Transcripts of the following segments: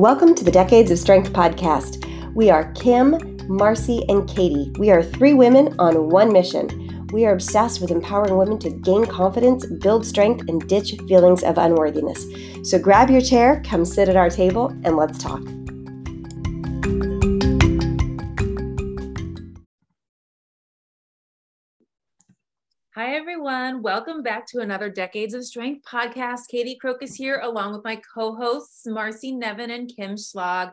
Welcome to the Decades of Strength podcast. We are Kim, Marcy, and Katie. We are three women on one mission. We are obsessed with empowering women to gain confidence, build strength, and ditch feelings of unworthiness. So grab your chair, come sit at our table, and let's talk. Everyone. Welcome back to another Decades of Strength podcast. Katie Crocus here, along with my co hosts, Marcy Nevin and Kim Schlag.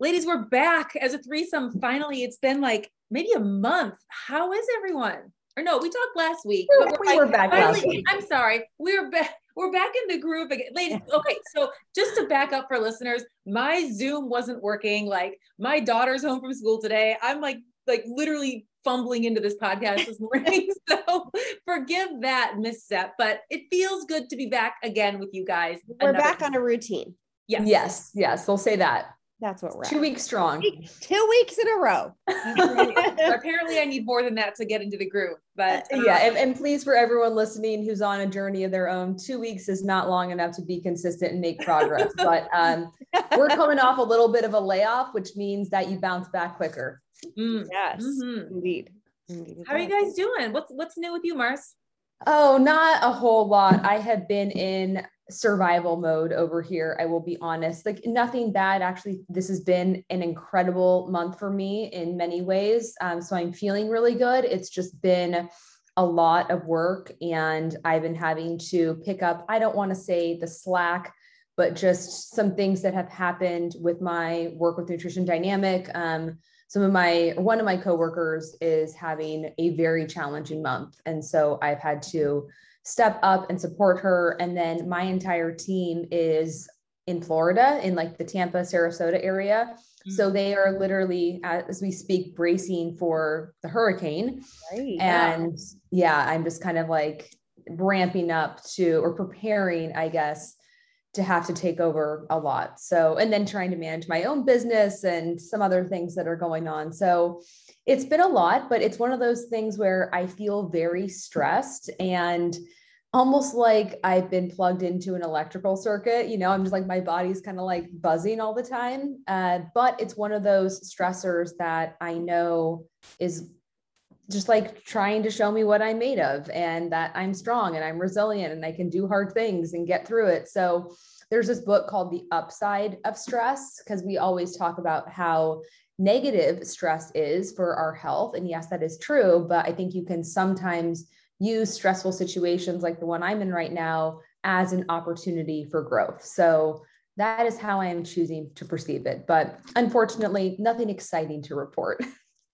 Ladies, we're back as a threesome. Finally, it's been like maybe a month. How is everyone? Or no, we talked last week. We're, we like, back finally, last week. I'm sorry. We're back. We're back in the groove again. Ladies, okay, so just to back up for listeners, my Zoom wasn't working. Like my daughter's home from school today. I'm like like literally fumbling into this podcast this morning. so forgive that misstep, but it feels good to be back again with you guys. We're back time. on a routine. Yes. Yes. Yes. We'll say that. That's what we're two at. weeks strong. Two weeks in a row. apparently, I need more than that to get into the groove. But uh, yeah, and, and, please, for everyone listening who's on a journey of their own, two weeks is not long enough to be consistent and make progress. but um, we're coming off a little bit of a layoff, which means that you bounce back quicker. Mm. Yes, mm-hmm. indeed. indeed. How are you guys doing? What's what's new with you, Mars? Oh, not a whole lot. I have been in survival mode over here. I will be honest. Like nothing bad. Actually, this has been an incredible month for me in many ways. Um, so I'm feeling really good. It's just been a lot of work, and I've been having to pick up. I don't want to say the slack but just some things that have happened with my work with Nutrition Dynamic. Um, some of my one of my coworkers is having a very challenging month and so i've had to step up and support her and then my entire team is in florida in like the tampa sarasota area mm-hmm. so they are literally as we speak bracing for the hurricane right. and yeah. yeah i'm just kind of like ramping up to or preparing i guess to have to take over a lot. So, and then trying to manage my own business and some other things that are going on. So, it's been a lot, but it's one of those things where I feel very stressed and almost like I've been plugged into an electrical circuit. You know, I'm just like my body's kind of like buzzing all the time. Uh, but it's one of those stressors that I know is just like trying to show me what I'm made of and that I'm strong and I'm resilient and I can do hard things and get through it. So there's this book called The Upside of Stress because we always talk about how negative stress is for our health. And yes, that is true. But I think you can sometimes use stressful situations like the one I'm in right now as an opportunity for growth. So that is how I am choosing to perceive it. But unfortunately, nothing exciting to report.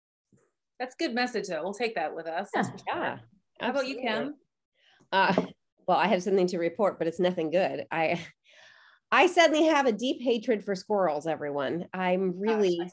That's good message though. We'll take that with us. Yeah. yeah How about you, Kim? Uh, well, I have something to report, but it's nothing good. I I suddenly have a deep hatred for squirrels, everyone. I'm really, Gosh,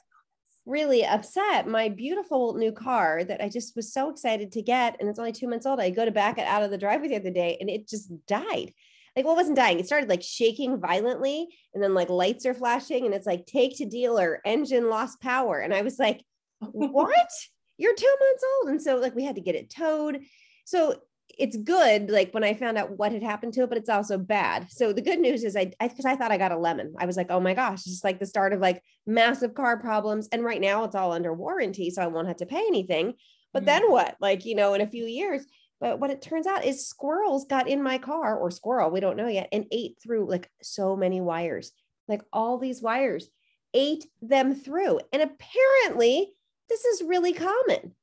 really upset. My beautiful new car that I just was so excited to get, and it's only two months old. I go to back it out of the driveway the other day and it just died. Like, well, it wasn't dying. It started like shaking violently, and then like lights are flashing, and it's like, take to dealer, engine lost power. And I was like, what? you're two months old. And so like we had to get it towed. So it's good like when I found out what had happened to it, but it's also bad. So the good news is I because I, I, thought I got a lemon. I was like, oh my gosh, it's just like the start of like massive car problems. And right now it's all under warranty, so I won't have to pay anything. But mm-hmm. then what? Like, you know, in a few years. But what it turns out is squirrels got in my car or squirrel, we don't know yet, and ate through like so many wires, like all these wires, ate them through. And apparently this is really common.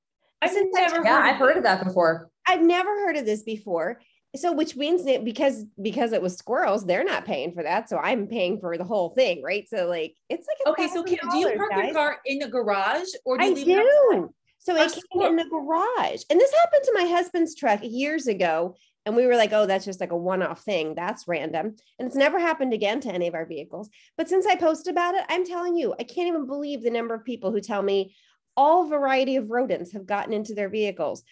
I've never yeah, I've heard of that before. I've never heard of this before. So which means that because because it was squirrels, they're not paying for that. So I'm paying for the whole thing, right? So like it's like okay. So Kim, do you park guys. your car in the garage or do you I leave do. it So it came in the garage, and this happened to my husband's truck years ago. And we were like, oh, that's just like a one off thing. That's random. And it's never happened again to any of our vehicles. But since I posted about it, I'm telling you, I can't even believe the number of people who tell me, all variety of rodents have gotten into their vehicles.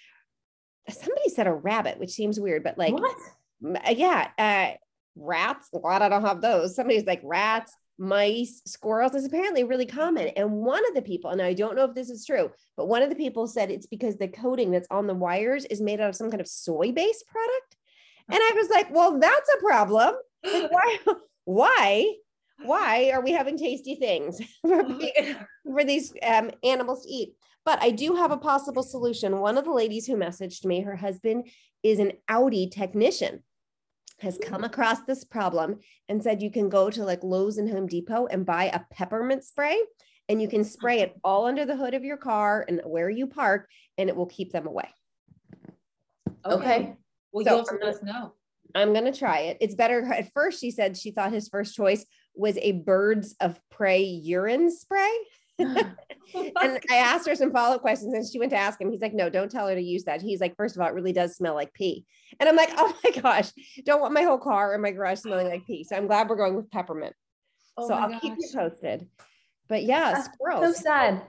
Somebody said a rabbit, which seems weird, but like, what? Uh, yeah, uh, rats. Glad I don't have those. Somebody's like rats, mice, squirrels is apparently really common. And one of the people, and I don't know if this is true, but one of the people said it's because the coating that's on the wires is made out of some kind of soy based product. And I was like, well, that's a problem. Like, why? why why are we having tasty things for, for these um, animals to eat? But I do have a possible solution. One of the ladies who messaged me, her husband is an Audi technician, has come across this problem and said you can go to like Lowe's and Home Depot and buy a peppermint spray and you can spray it all under the hood of your car and where you park and it will keep them away. Okay. okay. Well, so, you'll have to let us know. I'm going to try it. It's better. At first, she said she thought his first choice was a birds of prey urine spray. and I asked her some follow up questions and she went to ask him. He's like, no, don't tell her to use that. He's like, first of all, it really does smell like pee. And I'm like, oh my gosh, don't want my whole car or my garage smelling like pee. So I'm glad we're going with peppermint. Oh so I'll gosh. keep you posted. But yeah, squirrels. So sad.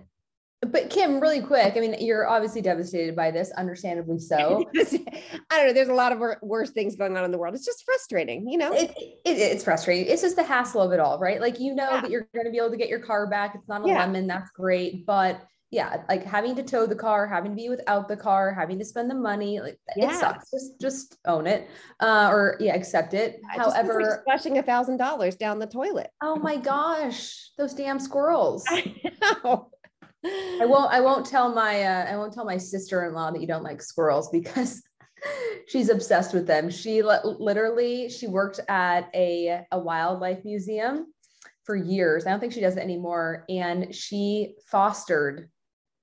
But Kim, really quick, I mean, you're obviously devastated by this, understandably so. I don't know. There's a lot of worse things going on in the world. It's just frustrating, you know. It, it, it's frustrating. It's just the hassle of it all, right? Like you know yeah. that you're going to be able to get your car back. It's not a yeah. lemon. That's great, but yeah, like having to tow the car, having to be without the car, having to spend the money, like yeah. it sucks. Just just own it, uh, or yeah, accept it. I However, like splashing a thousand dollars down the toilet. Oh my gosh, those damn squirrels! I know. I won't. I won't tell my. Uh, I won't tell my sister-in-law that you don't like squirrels because she's obsessed with them. She literally she worked at a a wildlife museum for years. I don't think she does it anymore. And she fostered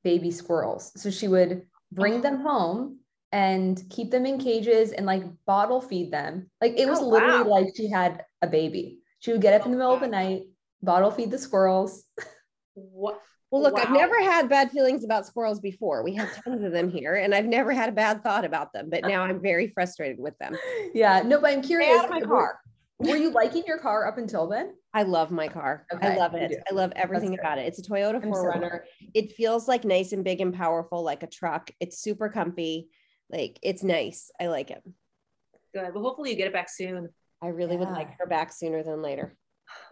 baby squirrels. So she would bring them home and keep them in cages and like bottle feed them. Like it was oh, literally wow. like she had a baby. She would get up in the middle of the night, bottle feed the squirrels. What? Well, look, wow. I've never had bad feelings about squirrels before. We have tons of them here, and I've never had a bad thought about them. But now I'm very frustrated with them. Yeah, no, but I'm curious. Stay out of my car. Were, were you liking your car up until then? I love my car. Okay, I love it. I love everything about it. It's a Toyota 4Runner. So it feels like nice and big and powerful, like a truck. It's super comfy. Like it's nice. I like it. Good. Well, hopefully you get it back soon. I really yeah. would like her back sooner than later.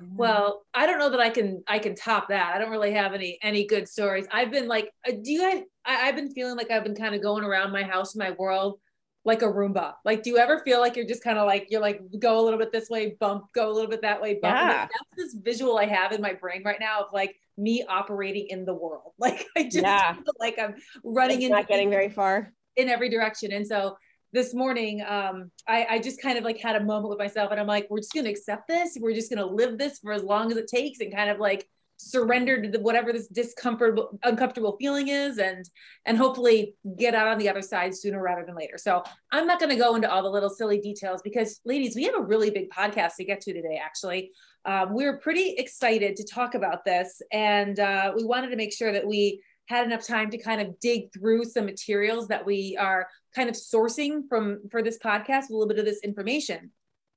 Well, I don't know that I can I can top that. I don't really have any any good stories. I've been like, uh, do you guys? I, I've been feeling like I've been kind of going around my house, my world, like a Roomba. Like, do you ever feel like you're just kind of like you're like go a little bit this way, bump, go a little bit that way, bump? Yeah. That's this visual I have in my brain right now of like me operating in the world. Like I just yeah. feel like I'm running in not getting very far in every direction. And so this morning, um, I, I just kind of like had a moment with myself and I'm like, we're just going to accept this. We're just going to live this for as long as it takes and kind of like surrender to the, whatever this discomfort, uncomfortable feeling is and, and hopefully get out on the other side sooner rather than later. So I'm not going to go into all the little silly details because ladies, we have a really big podcast to get to today, actually. Um, we we're pretty excited to talk about this and uh, we wanted to make sure that we had enough time to kind of dig through some materials that we are kind of sourcing from for this podcast, a little bit of this information,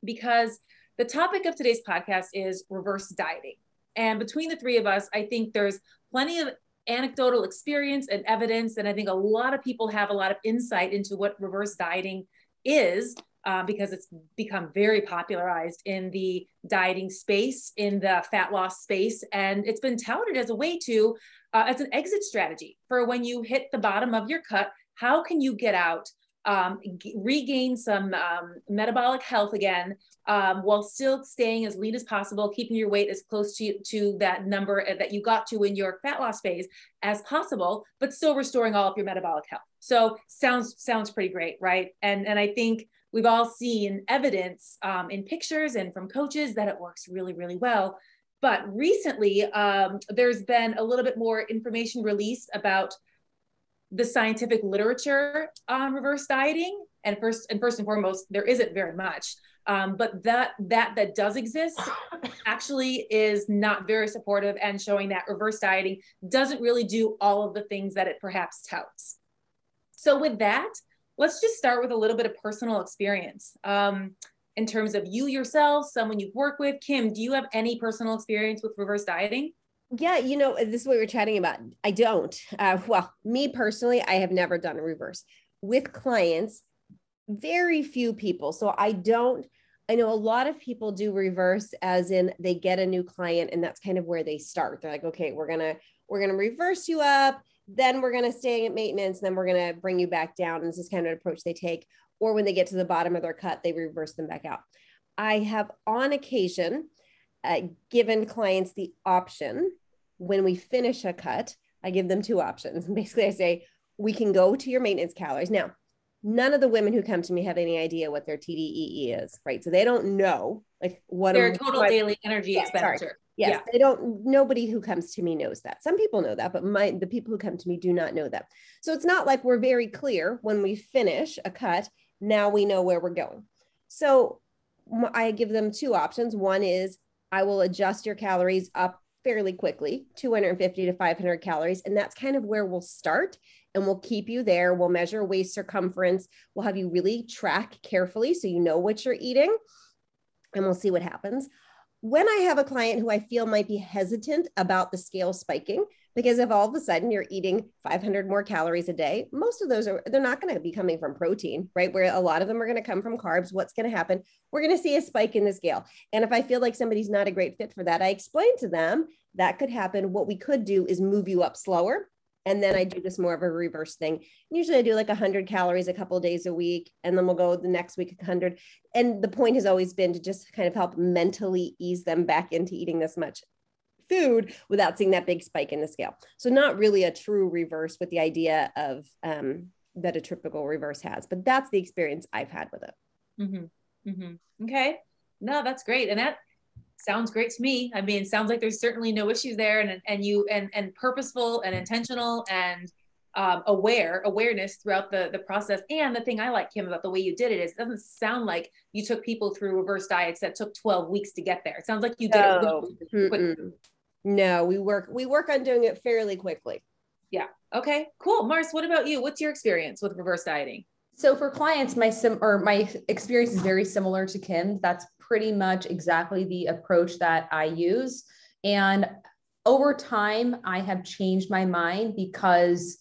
because the topic of today's podcast is reverse dieting. And between the three of us, I think there's plenty of anecdotal experience and evidence. And I think a lot of people have a lot of insight into what reverse dieting is uh, because it's become very popularized in the dieting space, in the fat loss space. And it's been touted as a way to uh, as an exit strategy for when you hit the bottom of your cut. How can you get out, um, g- regain some um, metabolic health again, um, while still staying as lean as possible, keeping your weight as close to, to that number that you got to in your fat loss phase as possible, but still restoring all of your metabolic health. So sounds sounds pretty great, right? And and I think we've all seen evidence um, in pictures and from coaches that it works really really well. But recently, um, there's been a little bit more information released about the scientific literature on reverse dieting. And first and first and foremost, there isn't very much. Um, but that that that does exist actually is not very supportive and showing that reverse dieting doesn't really do all of the things that it perhaps touts. So with that, let's just start with a little bit of personal experience. Um, in terms of you yourself, someone you've worked with? Kim, do you have any personal experience with reverse dieting? Yeah, you know, this is what we are chatting about. I don't. Uh, well, me personally, I have never done a reverse with clients, very few people. So I don't. I know a lot of people do reverse as in they get a new client and that's kind of where they start. They're like, okay, we're to we're to reverse you up, then we're to stay at maintenance, then we're to bring you back down. And this is kind of an approach they take or when they get to the bottom of their cut, they reverse them back out. I have on occasion uh, given clients the option when we finish a cut, I give them two options. Basically, I say, we can go to your maintenance calories. Now, none of the women who come to me have any idea what their TDEE is, right? So they don't know like what their total what, daily energy yeah, expenditure. Sorry. Yes, yeah. they don't. Nobody who comes to me knows that. Some people know that, but my the people who come to me do not know that. So it's not like we're very clear when we finish a cut. Now we know where we're going. So I give them two options. One is I will adjust your calories up fairly quickly 250 to 500 calories and that's kind of where we'll start and we'll keep you there. We'll measure waist circumference. We'll have you really track carefully so you know what you're eating and we'll see what happens. When I have a client who I feel might be hesitant about the scale spiking, because if all of a sudden you're eating 500 more calories a day, most of those are, they're not going to be coming from protein, right? Where a lot of them are going to come from carbs. What's going to happen? We're going to see a spike in the scale. And if I feel like somebody's not a great fit for that, I explain to them that could happen. What we could do is move you up slower and then I do this more of a reverse thing. Usually I do like 100 calories a couple days a week, and then we'll go the next week 100. And the point has always been to just kind of help mentally ease them back into eating this much food without seeing that big spike in the scale. So not really a true reverse with the idea of um, that a typical reverse has, but that's the experience I've had with it. Mm-hmm. Mm-hmm. Okay. No, that's great. And that sounds great to me. I mean, sounds like there's certainly no issues there, and and you and and purposeful and intentional and um, aware awareness throughout the the process. And the thing I like Kim about the way you did it is it doesn't sound like you took people through reverse diets that took 12 weeks to get there. It sounds like you did no. it really No, we work we work on doing it fairly quickly. Yeah. Okay. Cool. Mars, what about you? What's your experience with reverse dieting? So for clients, my sim or my experience is very similar to Kim's. That's pretty much exactly the approach that I use. And over time, I have changed my mind because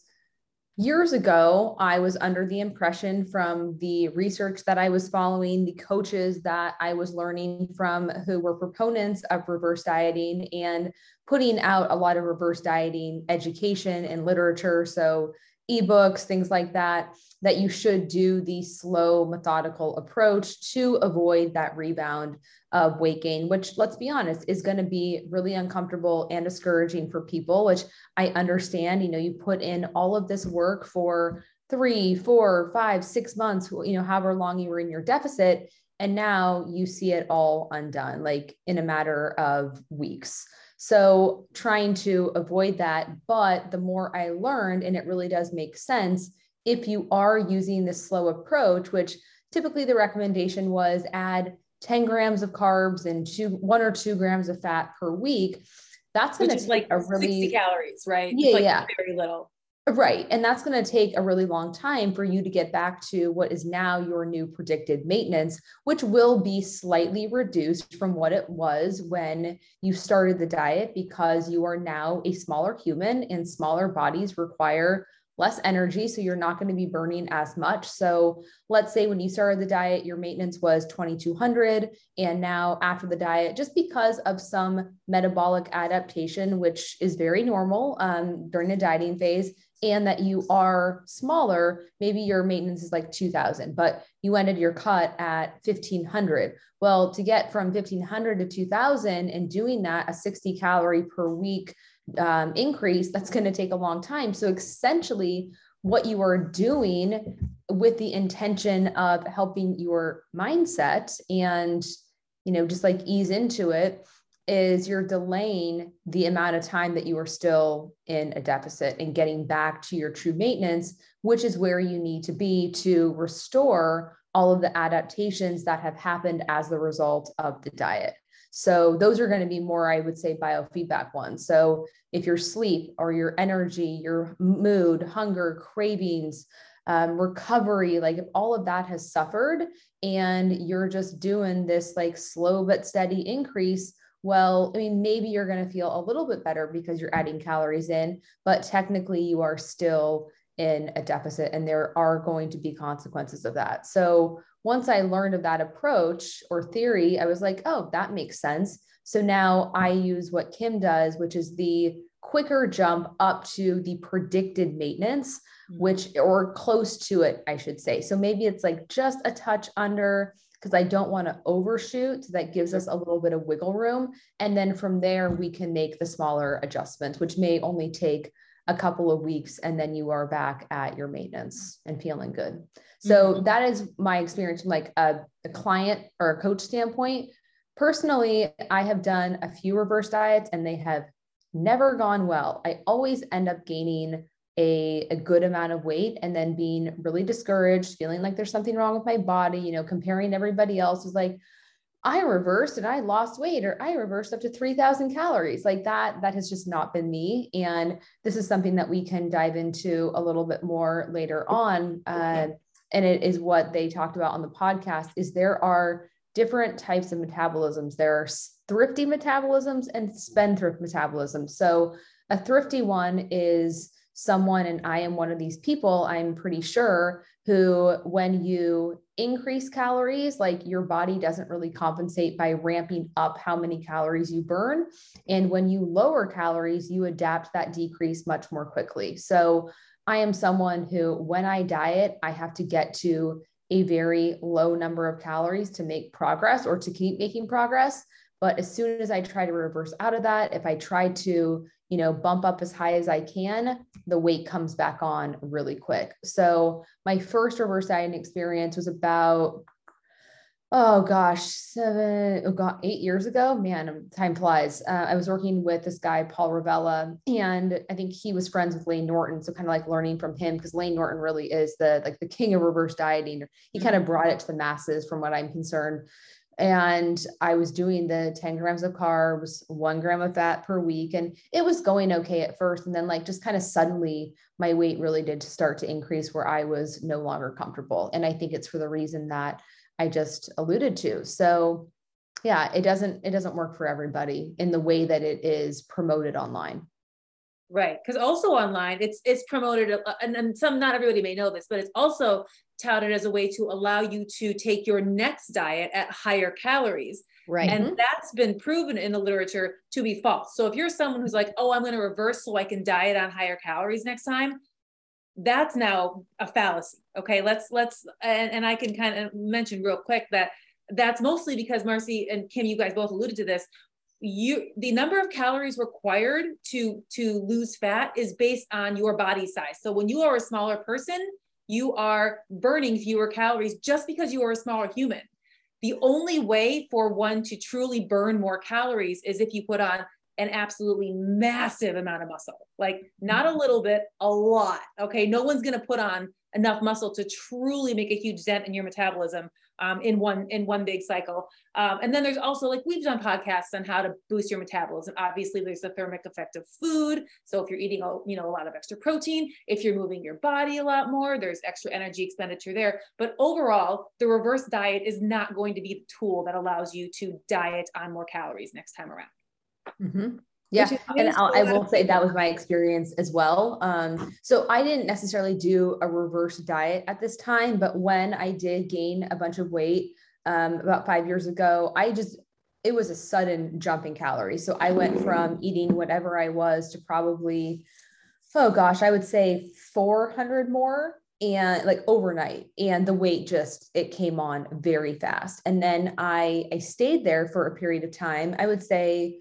years ago, I was under the impression from the research that I was following, the coaches that I was learning from who were proponents of reverse dieting and putting out a lot of reverse dieting education and literature. So, ebooks, things like that, that you should do the slow, methodical approach to avoid that rebound of weight gain, which let's be honest, is going to be really uncomfortable and discouraging for people, which I understand. You know, you put in all of this work for three, four, five, six months, you know, however long you were in your deficit. And now you see it all undone, like in a matter of weeks. So trying to avoid that. But the more I learned, and it really does make sense, if you are using this slow approach, which typically the recommendation was add 10 grams of carbs and two, one or two grams of fat per week, that's going to like a really 60 calories, right? Yeah, like yeah. Very little. Right. And that's going to take a really long time for you to get back to what is now your new predicted maintenance, which will be slightly reduced from what it was when you started the diet because you are now a smaller human and smaller bodies require less energy. So you're not going to be burning as much. So let's say when you started the diet, your maintenance was 2200. And now after the diet, just because of some metabolic adaptation, which is very normal um, during the dieting phase, and that you are smaller, maybe your maintenance is like 2000, but you ended your cut at 1500. Well, to get from 1500 to 2000 and doing that a 60 calorie per week um, increase, that's going to take a long time. So essentially, what you are doing with the intention of helping your mindset and you know just like ease into it is you're delaying the amount of time that you are still in a deficit and getting back to your true maintenance, which is where you need to be to restore all of the adaptations that have happened as the result of the diet. So, those are going to be more, I would say, biofeedback ones. So, if your sleep or your energy, your mood, hunger, cravings, um, recovery, like if all of that has suffered and you're just doing this like slow but steady increase, well, I mean, maybe you're going to feel a little bit better because you're adding calories in, but technically you are still in a deficit and there are going to be consequences of that. So once I learned of that approach or theory, I was like, oh, that makes sense. So now I use what Kim does, which is the quicker jump up to the predicted maintenance, mm-hmm. which or close to it, I should say. So maybe it's like just a touch under because I don't want to overshoot. That gives us a little bit of wiggle room. And then from there, we can make the smaller adjustments, which may only take a couple of weeks and then you are back at your maintenance and feeling good. So mm-hmm. that is my experience from like a, a, client or a coach standpoint. Personally, I have done a few reverse diets and they have never gone well. I always end up gaining a, a good amount of weight and then being really discouraged, feeling like there's something wrong with my body, you know, comparing everybody else is like, I reversed and I lost weight or I reversed up to 3000 calories. Like that, that has just not been me. And this is something that we can dive into a little bit more later on. Uh, and it is what they talked about on the podcast is there are different types of metabolisms. There are thrifty metabolisms and spendthrift metabolisms. So a thrifty one is someone, and I am one of these people, I'm pretty sure, who, when you increase calories, like your body doesn't really compensate by ramping up how many calories you burn. And when you lower calories, you adapt that decrease much more quickly. So I am someone who, when I diet, I have to get to a very low number of calories to make progress or to keep making progress. But as soon as I try to reverse out of that, if I try to you know, bump up as high as I can, the weight comes back on really quick. So my first reverse dieting experience was about, oh gosh, seven, oh god, eight years ago. Man, time flies. Uh, I was working with this guy, Paul Revelia, and I think he was friends with Layne Norton. So kind of like learning from him because Layne Norton really is the like the king of reverse dieting. He kind of mm-hmm. brought it to the masses from what I'm concerned and I was doing the 10 grams of carbs, one gram of fat per week. And it was going okay at first. And then, like, just kind of suddenly, my weight really did start to increase where I was no longer comfortable. And I think it's for the reason that I just alluded to. So, yeah, it doesn't it doesn't work for everybody in the way that it is promoted online. Right, because also online, it's it's promoted, uh, and, and some not everybody may know this, but it's also touted as a way to allow you to take your next diet at higher calories. Right. And mm-hmm. that's been proven in the literature to be false. So if you're someone who's like, oh, I'm going to reverse so I can diet on higher calories next time, that's now a fallacy. Okay. Let's, let's, and, and I can kind of mention real quick that that's mostly because Marcy and Kim, you guys both alluded to this. You, the number of calories required to to lose fat is based on your body size. So when you are a smaller person, you are burning fewer calories just because you are a smaller human. The only way for one to truly burn more calories is if you put on an absolutely massive amount of muscle, like not a mm-hmm. little bit, a lot. Okay. No one's going to put on enough muscle to truly make a huge dent in your metabolism um, in one in one big cycle. Um, and then there's also like we've done podcasts on how to boost your metabolism. Obviously, there's the thermic effect of food. So if you're eating a, you know a lot of extra protein, if you're moving your body a lot more, there's extra energy expenditure there. But overall, the reverse diet is not going to be the tool that allows you to diet on more calories next time around. Mm-hmm. Yeah, and I'll, I will say that was my experience as well. Um, so I didn't necessarily do a reverse diet at this time, but when I did gain a bunch of weight um, about five years ago, I just it was a sudden jump in calories. So I went from eating whatever I was to probably, oh gosh, I would say 400 more and like overnight and the weight just it came on very fast and then i i stayed there for a period of time i would say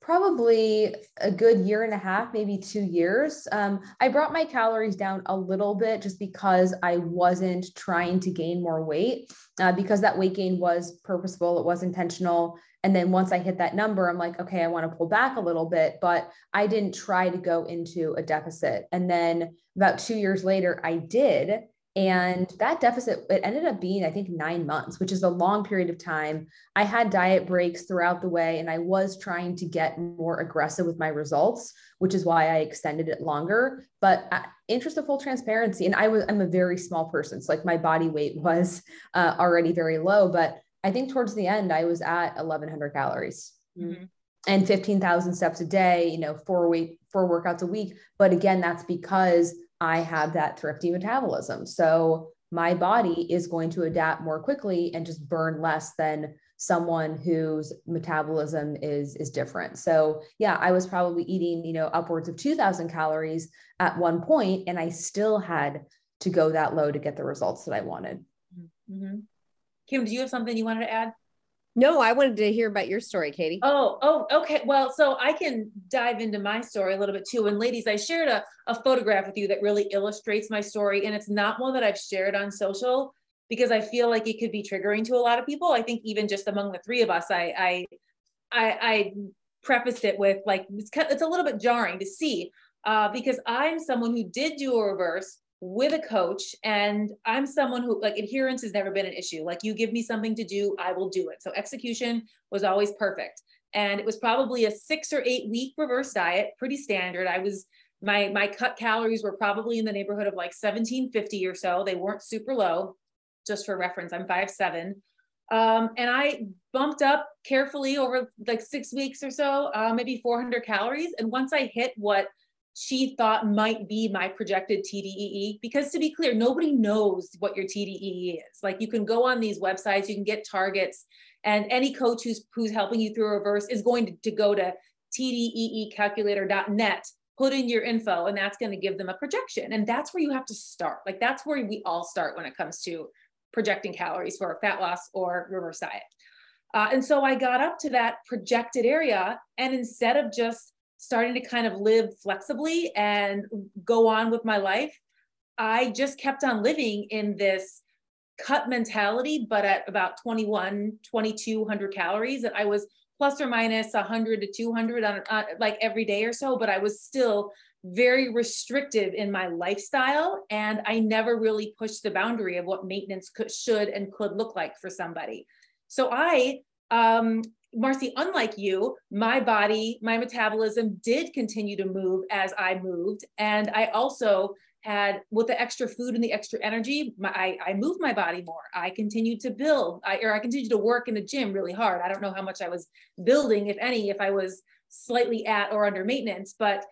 probably a good year and a half, maybe two years. Um, I brought my calories down a little bit just because I wasn't trying to gain more weight, uh, because that weight gain was purposeful, it was intentional. And then once I hit that number, I'm like, okay, I want to pull back a little bit, but I didn't try to go into a deficit. And then about two years later, I did. And that deficit, it ended up being, I think, nine months, which is a long period of time. I had diet breaks throughout the way, and I was trying to get more aggressive with my results, which is why I extended it longer. But uh, interest of full transparency, and I was, I'm a very small person. So, like, my body weight was uh, already very low. But I think towards the end, I was at 1,100 calories. Mm-hmm. And 15,000 steps a day, you know, four week, four workouts a week. But again, that's because I have that thrifty metabolism. So my body is going to adapt more quickly and just burn less than someone whose metabolism is is different. So yeah, I was probably eating, you know, upwards of 2000 calories at one point and I still had to go that low to get the results that I wanted. Mm-hmm. Kim, do you have something you wanted to add? No, I wanted to hear about your story, Katie. Oh, oh, okay. Well, so I can dive into my story a little bit too. And ladies, I shared a, a photograph with you that really illustrates my story. And it's not one that I've shared on social because I feel like it could be triggering to a lot of people. I think even just among the three of us, I I I, I prefaced it with like it's, it's a little bit jarring to see uh, because I'm someone who did do a reverse with a coach and i'm someone who like adherence has never been an issue. Like you give me something to do i will do it. So execution was always perfect. And it was probably a six or eight week reverse diet pretty standard. I was my my cut calories were probably in the neighborhood of like 1750 or so. They weren't super low just for reference i'm five seven. Um, and i bumped up carefully over like six weeks or so uh, maybe 400 calories. And once i hit what she thought might be my projected TDEE. Because to be clear, nobody knows what your TDEE is. Like you can go on these websites, you can get targets, and any coach who's who's helping you through reverse is going to, to go to tdeecalculator.net, put in your info, and that's going to give them a projection. And that's where you have to start. Like that's where we all start when it comes to projecting calories for fat loss or reverse diet. Uh, and so I got up to that projected area, and instead of just starting to kind of live flexibly and go on with my life, I just kept on living in this cut mentality, but at about 21, 2200 calories. And I was plus or minus 100 to 200 on, on like every day or so, but I was still very restrictive in my lifestyle. And I never really pushed the boundary of what maintenance could, should and could look like for somebody. So I um, Marcy, unlike you, my body, my metabolism did continue to move as I moved. And I also had, with the extra food and the extra energy, my, I, I moved my body more. I continued to build, I, or I continued to work in the gym really hard. I don't know how much I was building, if any, if I was slightly at or under maintenance, but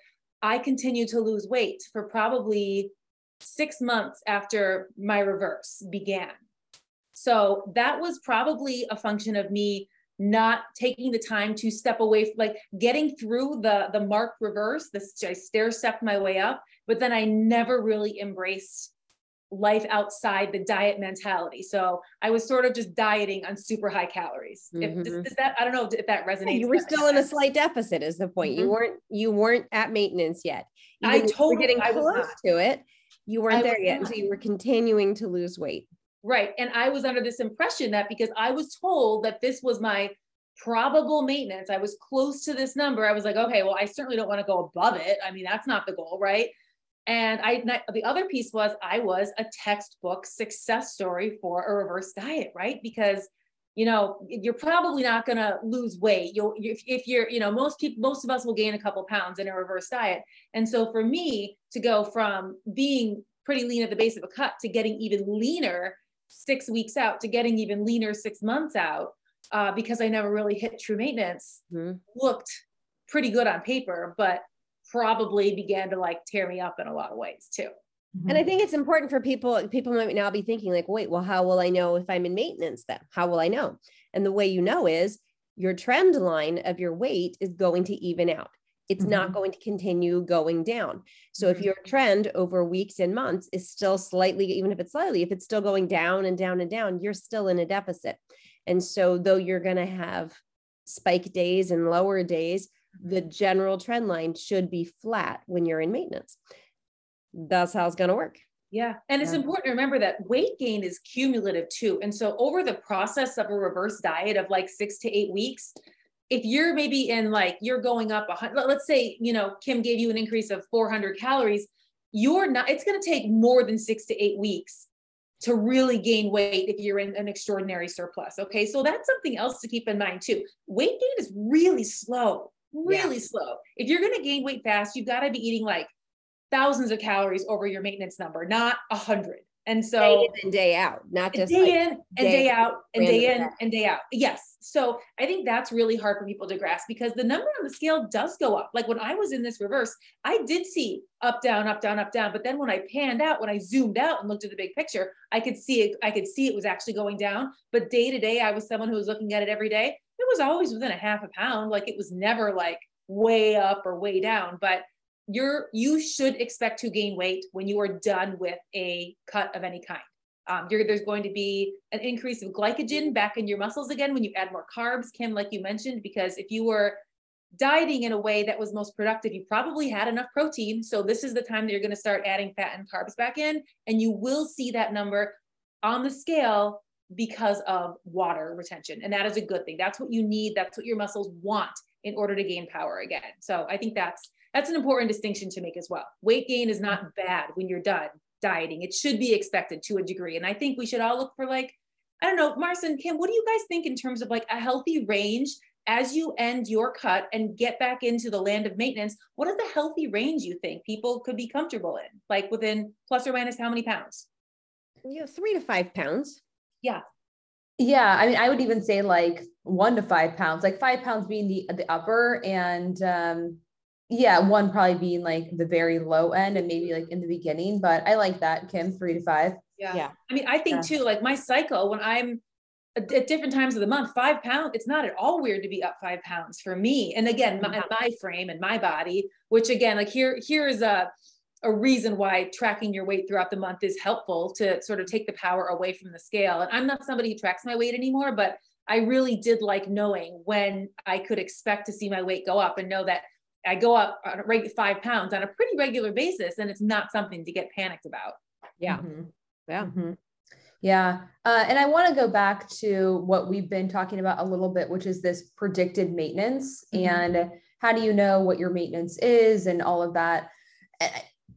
I continued to lose weight for probably six months after my reverse began. So that was probably a function of me not taking the time to step away like getting through the the mark reverse this i stair stepped my way up but then i never really embraced life outside the diet mentality. So i was sort of just dieting on super high calories. Mm-hmm. if does, does, that i don't know if that resonates yeah, you were still in a slight deficit is the point. Mm-hmm. you weren't you weren't at maintenance yet. Even i totally getting close to it. You weren't I there yet not. so you were continuing to lose weight Right. And I was under this impression that because I was told that this was my probable maintenance, I was close to this number. I was like, okay, well, I certainly don't want to go above it. I mean, that's not the goal, right? And I, the other piece was I was a textbook success story for a reverse diet, right? Because you know you're probably not going to lose weight you'll if, if you're you know most people most of us will gain a couple pounds in a reverse diet and so for me to go from being pretty lean at the base of a cut to getting even leaner six weeks out to getting even leaner six months out uh, because I never really hit true maintenance mm-hmm. looked pretty good on paper, but probably began to like tear me up in a lot of ways too. Mm-hmm. And I think it's important for people, people might now be thinking like, wait, well, how will I know if I'm in maintenance then? How will I know? And the way you know is your trend line of your weight is going to even out it's mm-hmm. not going to continue going down. So if mm-hmm. your trend over weeks and months is still slightly, even if it's slightly, if it's still going down and down and down, you're still in a deficit. And so though you're going to have spike days and lower days, the mm-hmm. general trend line should be flat when you're in maintenance. That's how it's going to work. Yeah. And it's yeah. important to remember that weight gain is cumulative too. And so over the process of a reverse diet of like six to eight weeks, if you're maybe in like you're going up a hundred let's say you know kim gave you an increase of 400 calories you're not it's going to take more than six to eight weeks to really gain weight if you're in an extraordinary surplus okay? So that's something else to keep in mind too. Weight gain is really slow really yeah. slow. If you're going to gain weight fast you've got to be eating like thousands of calories over your maintenance number not a hundred and so day in and day out, not just day like in and day, day out and day in and day out. Yes. So I think that's really hard for people to grasp because the number on the scale does go up. Like when I was in this reverse, I did see up, down, up, down, up, down. But then when I panned out, when I zoomed out and looked at the big picture, I could see it, I could see it was actually going down. But day to day, I was someone who was looking at it every day. It was always within a half a pound. Like it was never like way up or way down. But you're you should expect to gain weight when you are done with a cut of any kind Um, there's going to be an increase of glycogen back in your muscles again when you add more carbs, Kim, like you mentioned, because if you were dieting in a way that was most productive, you probably had enough protein. So this is the time that you're going to start adding fat and carbs back in, and you will see that number on the scale because of water retention. And that is a good thing. That's what you need. That's what your muscles want in order to gain power again. So I think that's that's an important distinction to make as well. Weight gain is not bad when you're done dieting. It should be expected to a degree. And I think we should all look for like, I don't know, Marcy and Kim, what do you guys think in terms of like a healthy range as you end your cut and get back into the land of maintenance? What is the healthy range you think people could be comfortable in? Like within plus or minus how many pounds? You Yeah, three to five pounds. Yeah. Yeah, I mean, I would even say like one to five pounds, like five pounds being the the upper, and um, yeah, one probably being like the very low end, and maybe like in the beginning. But I like that, Kim, three to five. Yeah, yeah. I mean, I think yeah. too, like my cycle when I'm at different times of the month, five pounds, it's not at all weird to be up five pounds for me. And again, my, my frame and my body, which again, like here, here is a a reason why tracking your weight throughout the month is helpful to sort of take the power away from the scale. And I'm not somebody who tracks my weight anymore, but I really did like knowing when I could expect to see my weight go up and know that I go up on a reg- five pounds on a pretty regular basis and it's not something to get panicked about. Yeah. Mm-hmm. Yeah. Mm-hmm. Yeah. Uh, and I want to go back to what we've been talking about a little bit, which is this predicted maintenance mm-hmm. and how do you know what your maintenance is and all of that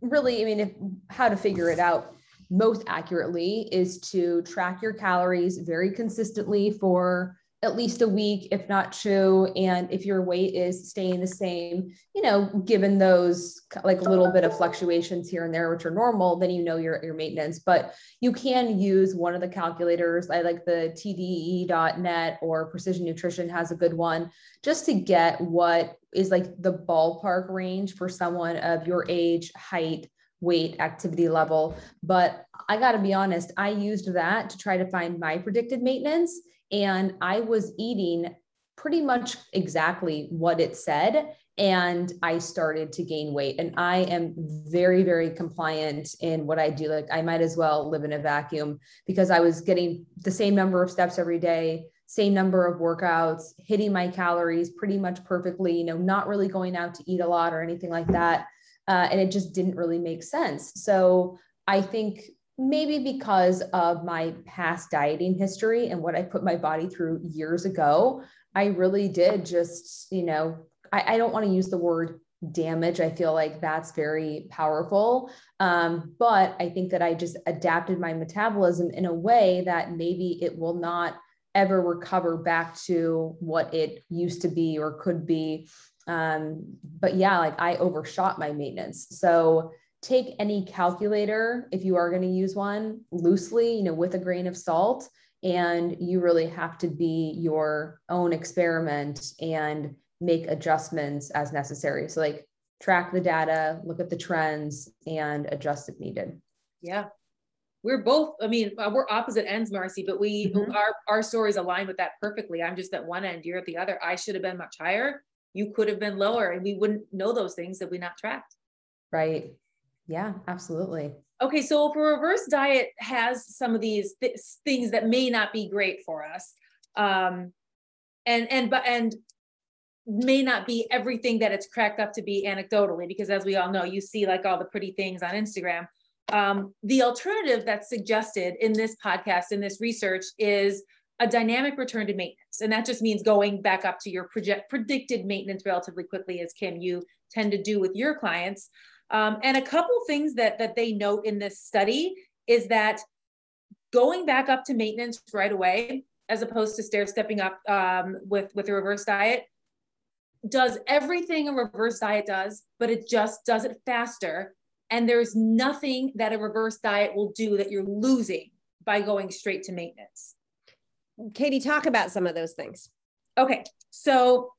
really, I mean, if, how to figure it out most accurately is to track your calories very consistently for at least a week, if not two. And if your weight is staying the same, you know, given those like a little bit of fluctuations here and there, which are normal, then you know your, your maintenance. But you can use one of the calculators. I like the TDEE.net or Precision Nutrition has a good one just to get what is like the ballpark range for someone of your age, height, weight, activity level. But I got to be honest, I used that to try to find my predicted maintenance and I was eating pretty much exactly what it said. And I started to gain weight. And I am very, very compliant in what I do. Like, I might as well live in a vacuum because I was getting the same number of steps every day, same number of workouts, hitting my calories pretty much perfectly, you know, not really going out to eat a lot or anything like that. Uh, and it just didn't really make sense. So I think maybe because of my past dieting history and what I put my body through years ago, I really did just, you know, I, I don't want to use the word damage. I feel like that's very powerful. Um, but I think that I just adapted my metabolism in a way that maybe it will not ever recover back to what it used to be or could be. Um, but yeah, like I overshot my maintenance. So take any calculator if you are going to use one loosely you know with a grain of salt and you really have to be your own experiment and make adjustments as necessary. So like track the data look at the trends and adjust if needed. Yeah. We're both i mean uh, we're opposite ends marcy but we mm-hmm. our our stories align with that perfectly. I'm just at one end you're at the other. I should have been much higher. You could have been lower and we wouldn't know those things that we not tracked. Right yeah, absolutely. Okay, so if a reverse diet has some of these th- things that may not be great for us, um, and and but and may not be everything that it's cracked up to be anecdotally, because as we all know, you see like all the pretty things on Instagram. Um, the alternative that's suggested in this podcast, in this research, is a dynamic return to maintenance. And that just means going back up to your project, predicted maintenance relatively quickly, as Kim, you tend to do with your clients. Um, and a couple things that, that they note in this study is that going back up to maintenance right away, as opposed to stair stepping up um, with, with a reverse diet, does everything a reverse diet does, but it just does it faster. And there's nothing that a reverse diet will do that you're losing by going straight to maintenance. Katie, talk about some of those things. Okay. So,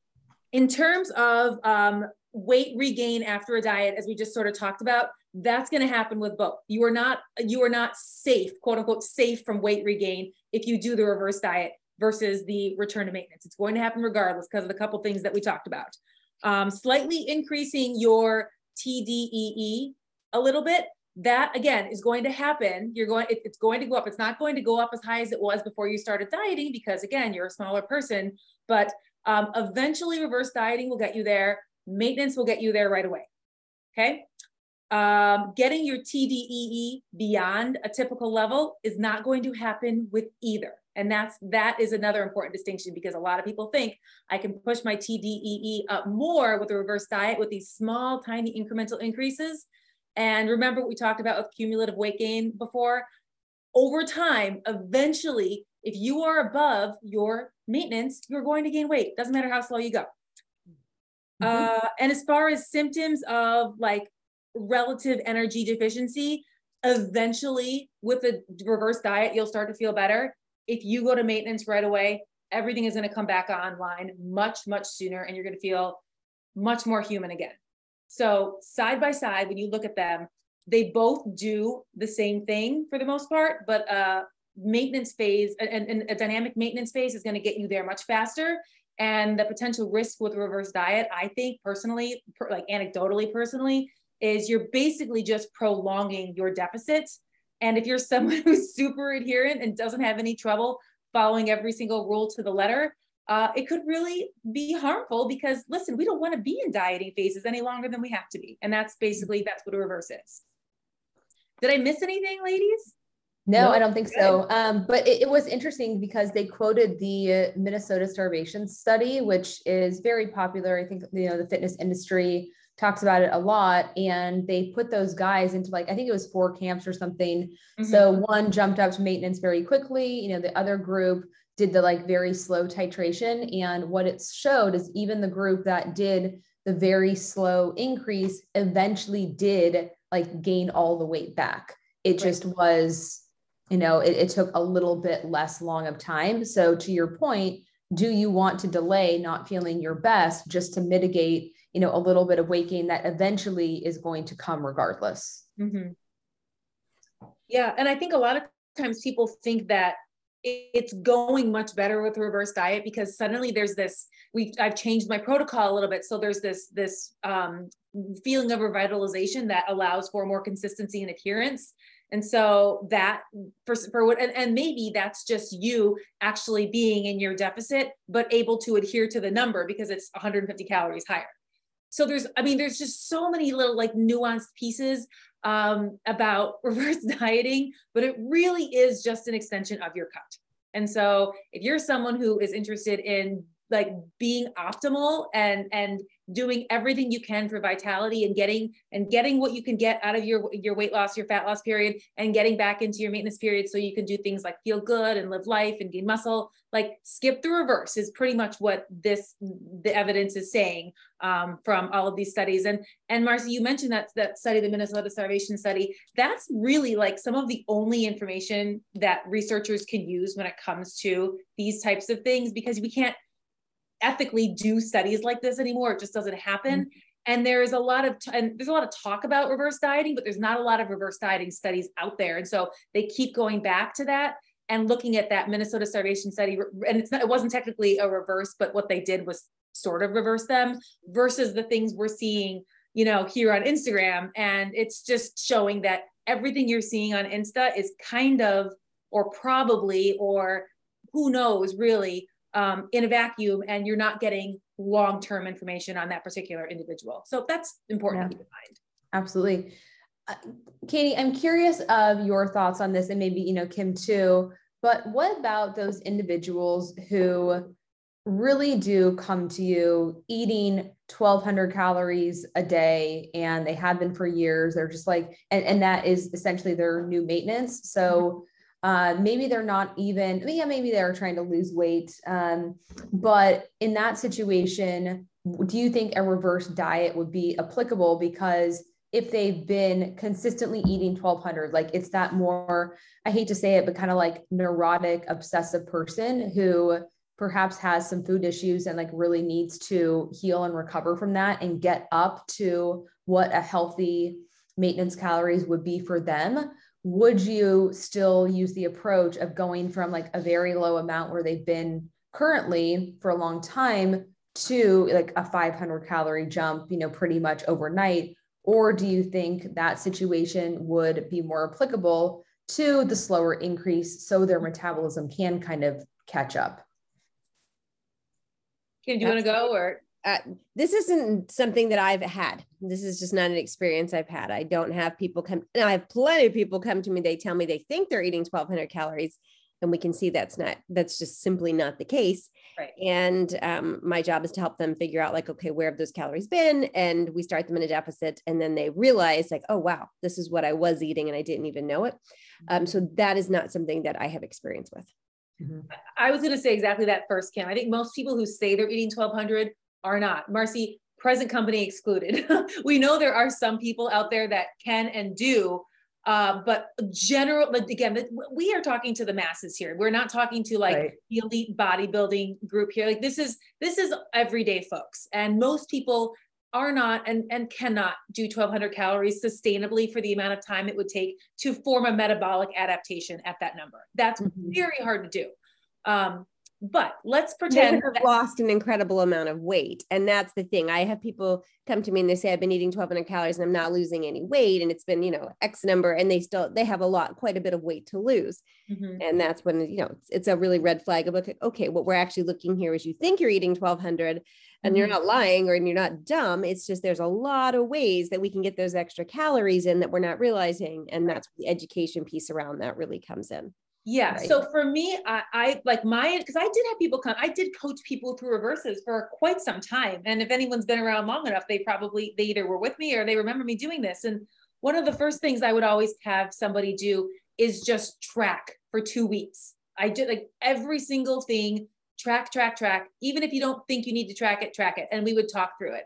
in terms of um, weight regain after a diet, as we just sort of talked about, that's going to happen with both. You are not you are not safe, quote unquote, safe from weight regain if you do the reverse diet versus the return to maintenance. It's going to happen regardless because of the couple things that we talked about. Um, slightly increasing your TDEE a little bit that again is going to happen. You're going, it, it's going to go up. It's not going to go up as high as it was before you started dieting because again, you're a smaller person, but um, eventually reverse dieting will get you there. Maintenance will get you there right away. Okay. Um, getting your TDEE beyond a typical level is not going to happen with either. And that's that is another important distinction because a lot of people think I can push my TDEE up more with a reverse diet with these small, tiny incremental increases. And remember what we talked about with cumulative weight gain before? Over time, eventually, if you are above your maintenance, you're going to gain weight. Doesn't matter how slow you go. Mm-hmm. Uh, and as far as symptoms of like relative energy deficiency, eventually with a reverse diet, you'll start to feel better. If you go to maintenance right away, everything is going to come back online much, much sooner, and you're going to feel much more human again. So, side by side, when you look at them, they both do the same thing for the most part, but uh, maintenance phase and, and a dynamic maintenance phase is going to get you there much faster. And the potential risk with reverse diet, I think personally, per, like anecdotally personally, is you're basically just prolonging your deficit. And if you're someone who's super adherent and doesn't have any trouble following every single rule to the letter, uh, it could really be harmful because listen, we don't want to be in dieting phases any longer than we have to be. And that's basically, that's what a reverse is. Did I miss anything, ladies? No, I don't think so. Um, but it, it, was interesting because they quoted the Minnesota starvation study, which is very popular. I think you know the fitness industry talks about it a lot, and they put those guys into like I think it was four camps or something. Mm-hmm. So one jumped up to maintenance very quickly. You know, the other group did the like very slow titration, and what it showed is even the group that did the very slow increase eventually did like gain all the weight back. It right. just was you know it, it took a little bit less long of time. So to your point do you want to delay not feeling your best just to mitigate you know a little bit of gain that eventually is going to come regardless? Mm-hmm. yeah and i think a lot of times people think that it's going much better with reverse diet because suddenly there's this we i've changed my protocol a little bit. So there's this this um, feeling of revitalization that allows for more consistency and adherence and so that for, for what, and, and maybe that's just you actually being in your deficit, but able to adhere to the number because it's 150 calories higher. So there's, I mean, there's just so many little like nuanced pieces um, about reverse dieting, but it really is just an extension of your cut. And so if you're someone who is interested in like being optimal and and doing everything you can for vitality and getting and getting what you can get out of your your weight loss your fat loss period and getting back into your maintenance period so you can do things like feel good and live life and gain muscle. Like skip the reverse is pretty much what this the evidence is saying um, from all of these studies. And and marcy you mentioned that that study the minnesota starvation study. That's really like some of the only information that researchers can use when it comes to these types of things because we can't ethically do studies like this anymore. It just doesn't happen. Mm-hmm. And there's a lot of t- and there's a lot of talk about reverse dieting, but there's not a lot of reverse dieting studies out there. And so they keep going back to that and looking at that Minnesota starvation study. And it's not, it wasn't technically a reverse, but what they did was sort of reverse them versus the things we're seeing, you know, here on Instagram. And it's just showing that everything you're seeing on Insta is kind of, or probably, or who knows really um, in a vacuum and you're not getting long-term information on that particular individual. So that's important yeah. to keep in mind. Absolutely. Uh, Katie, I'm curious of your thoughts on this and maybe, you know, Kim too, but what about those individuals who really do come to you eating 1200 calories a day and they have been for years they're just like and, and that is essentially their new maintenance so uh, maybe they're not even, yeah, maybe they're trying to lose weight. Um, but in that situation, do you think a reverse diet would be applicable? Because if they've been consistently eating 1200, like it's that more, I hate to say it, but kind of like neurotic, obsessive person who perhaps has some food issues and like really needs to heal and recover from that and get up to what a healthy maintenance calories would be for them would you still use the approach of going from like a very low amount where they've been currently for a long time to like a 500 calorie jump you know pretty much overnight Or do you think that situation would be more applicable to the slower increase so their metabolism can kind of catch up? Kim, do you want to go or? Uh, this isn't something that I've had. This is just not an experience I've had. I don't have people come. Now I have plenty of people come to me. They tell me they think they're eating 1,200 calories, and we can see that's not. That's just simply not the case. Right. And um, my job is to help them figure out, like, okay, where have those calories been? And we start them in a deficit, and then they realize, like, oh wow, this is what I was eating, and I didn't even know it. Um, so that is not something that I have experience with. Mm-hmm. I was going to say exactly that first, Kim. I think most people who say they're eating 1200 are not. Marcy, present company excluded. we know there are some people out there that can and do, uh, but general, but again, we are talking to the masses here. We're not talking to like right. the elite bodybuilding group here. Like this is this is everyday folks, and most people are not and, and cannot do 1200 calories sustainably for the amount of time it would take to form a metabolic adaptation at that number. That's mm-hmm. very hard to do. Um, but let's pretend have lost an incredible amount of weight. And that's the thing. I have people come to me and they say, I've been eating 1200 calories and I'm not losing any weight. And it's been, you know, X number. And they still, they have a lot, quite a bit of weight to lose. Mm-hmm. And that's when, you know, it's, it's, a really red flag of, okay, okay, what we're actually looking here is you think you're eating 1200 and mm-hmm. you're not lying or you're not dumb. It's just, there's a lot of ways that we can get those extra calories in that we're not realizing. And that's the education piece around that really comes in. Yeah. Right. So for me, I, I like my because I did have people come. I did coach people through reverses for quite some time. And if anyone's been around long enough, they probably they either were with me or they remember me doing this. And one of the first things I would always have somebody do is just track for two weeks. I did like every single thing, track, track, track. Even if you don't think you need to track it, track it. And we would talk through it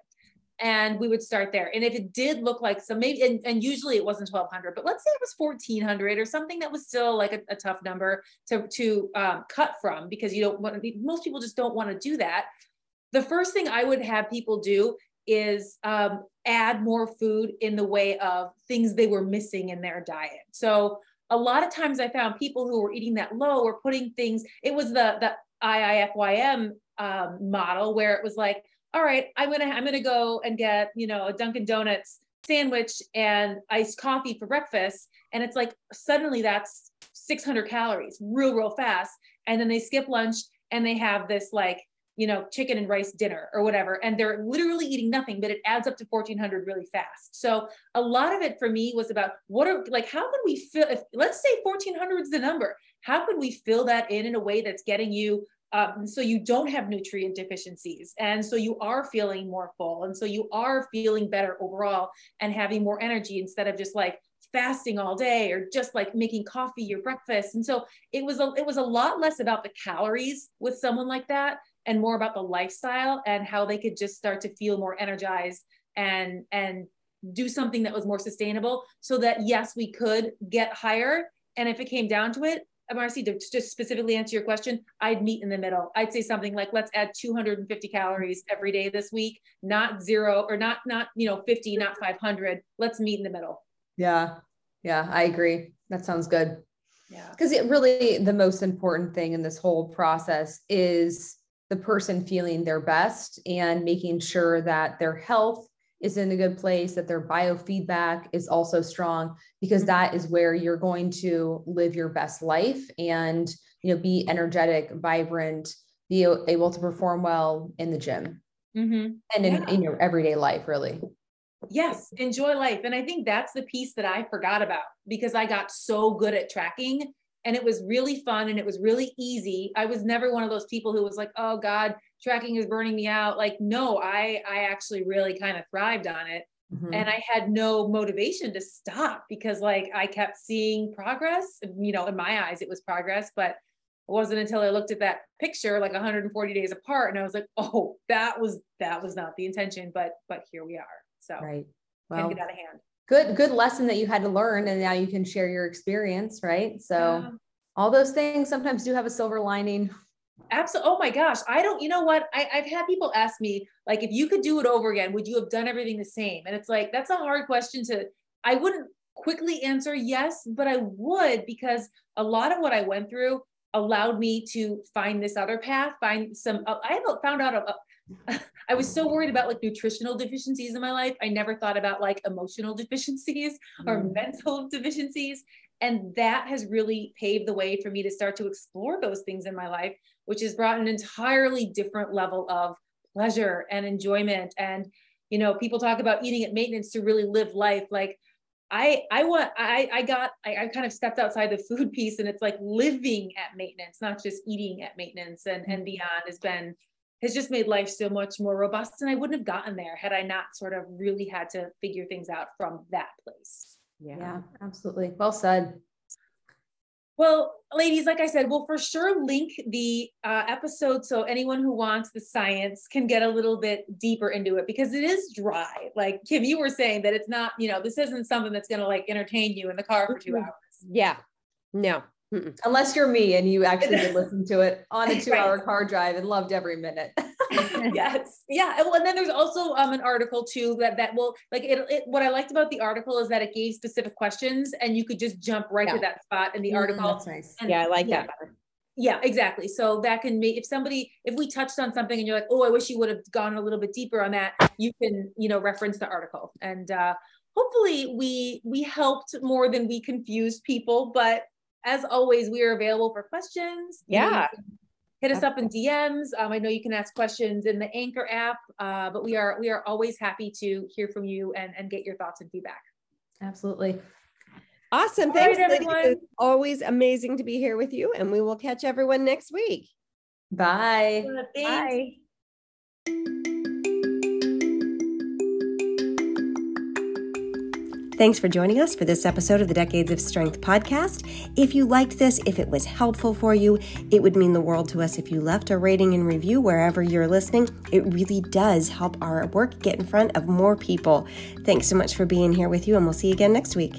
and we would start there. And if it did look like some maybe, and, and usually it wasn't 1200, but let's say it was 1400 or something that was still like a, a tough number to, to um, cut from because you don't want to, most people just don't want to do that. The first thing I would have people do is um, add more food in the way of things they were missing in their diet. So a lot of times I found people who were eating that low were putting things, it was the, the IIFYM um, model where it was like, all right, I'm gonna I'm gonna go and get you know a Dunkin' Donuts sandwich and iced coffee for breakfast, and it's like suddenly that's 600 calories real real fast, and then they skip lunch and they have this like you know chicken and rice dinner or whatever, and they're literally eating nothing, but it adds up to 1400 really fast. So a lot of it for me was about what are like how can we fill if let's say 1400 is the number, how could we fill that in in a way that's getting you um, so you don't have nutrient deficiencies. And so you are feeling more full. And so you are feeling better overall and having more energy instead of just like fasting all day or just like making coffee your breakfast. And so it was a it was a lot less about the calories with someone like that and more about the lifestyle and how they could just start to feel more energized and and do something that was more sustainable so that yes we could get higher. And if it came down to it Marcy, to just specifically answer your question, I'd meet in the middle. I'd say something like, let's add 250 calories every day this week, not zero or not, not, you know, 50, not 500. Let's meet in the middle. Yeah. Yeah. I agree. That sounds good. Yeah. Because it really, the most important thing in this whole process is the person feeling their best and making sure that their health is in a good place, that their biofeedback is also strong, because mm-hmm. that is where you're going to live your best life and you know be energetic, vibrant, be able to perform well in the gym mm-hmm. and in, yeah. in your everyday life, really. Yes, enjoy life. And I think that's the piece that I forgot about because I got so good at tracking and it was really fun and it was really easy. I was never one of those people who was like, "Oh god, tracking is burning me out." Like, no, I I actually really kind of thrived on it. Mm-hmm. And I had no motivation to stop because like I kept seeing progress, you know, in my eyes it was progress, but it wasn't until I looked at that picture like 140 days apart and I was like, "Oh, that was that was not the intention, but but here we are." So, right. Well, get out of hand good good lesson that you had to learn and now you can share your experience right so yeah. all those things sometimes do have a silver lining absolutely oh my gosh i don't you know what I, i've had people ask me like if you could do it over again would you have done everything the same and it's like that's a hard question to i wouldn't quickly answer yes but i would because a lot of what i went through allowed me to find this other path find some i found out a, I was so worried about like nutritional deficiencies in my life. I never thought about like emotional deficiencies or mm. mental deficiencies. And that has really paved the way for me to start to explore those things in my life, which has brought an entirely different level of pleasure and enjoyment. And, you know, people talk about eating at maintenance to really live life. Like, I I want I I got I, I kind of stepped outside the food piece and it's like living at maintenance, not just eating at maintenance and and mm-hmm. beyond has been has just made life so much more robust. And I wouldn't have gotten there had I not sort of really had to figure things out from that place. Yeah, yeah absolutely. Well said. Well, ladies, like I said, we'll for sure link the uh, episode so anyone who wants the science can get a little bit deeper into it because it is dry. Like Kim, you were saying that it's not, you know, this isn't something that's going to like entertain you in the car for two hours. Yeah. No. Mm-mm. Unless you're me and you actually did listen to it on a two hour car drive and loved every minute. yes. Yeah. And, well, and then there's also um, an article too that, that will like it, it, What I liked about the article is that it gave specific questions and you could just jump right yeah. to that spot in the mm, article. That's nice. And, yeah. I like yeah. that better. Yeah, exactly. So that can make if somebody if we touched on something and you're like, oh, I wish you would have gone a little bit deeper on that, you can, you know, reference the article. And uh hopefully we we helped more than we confused people, but as always, we are available for questions. Yeah. Hit us up in DMs. Um, I know you can ask questions in the Anchor app, uh, but we are we are always happy to hear from you and, and get your thoughts and feedback. Absolutely. Awesome. All Thanks, right, everyone. always amazing to be here with you, and we will catch everyone next week. Bye. Uh, Bye. Thanks for joining us for this episode of the Decades of Strength podcast. If you liked this, if it was helpful for you, it would mean the world to us if you left a rating and review wherever you're listening. It really does help our work get in front of more people. Thanks so much for being here with you, and we'll see you again next week.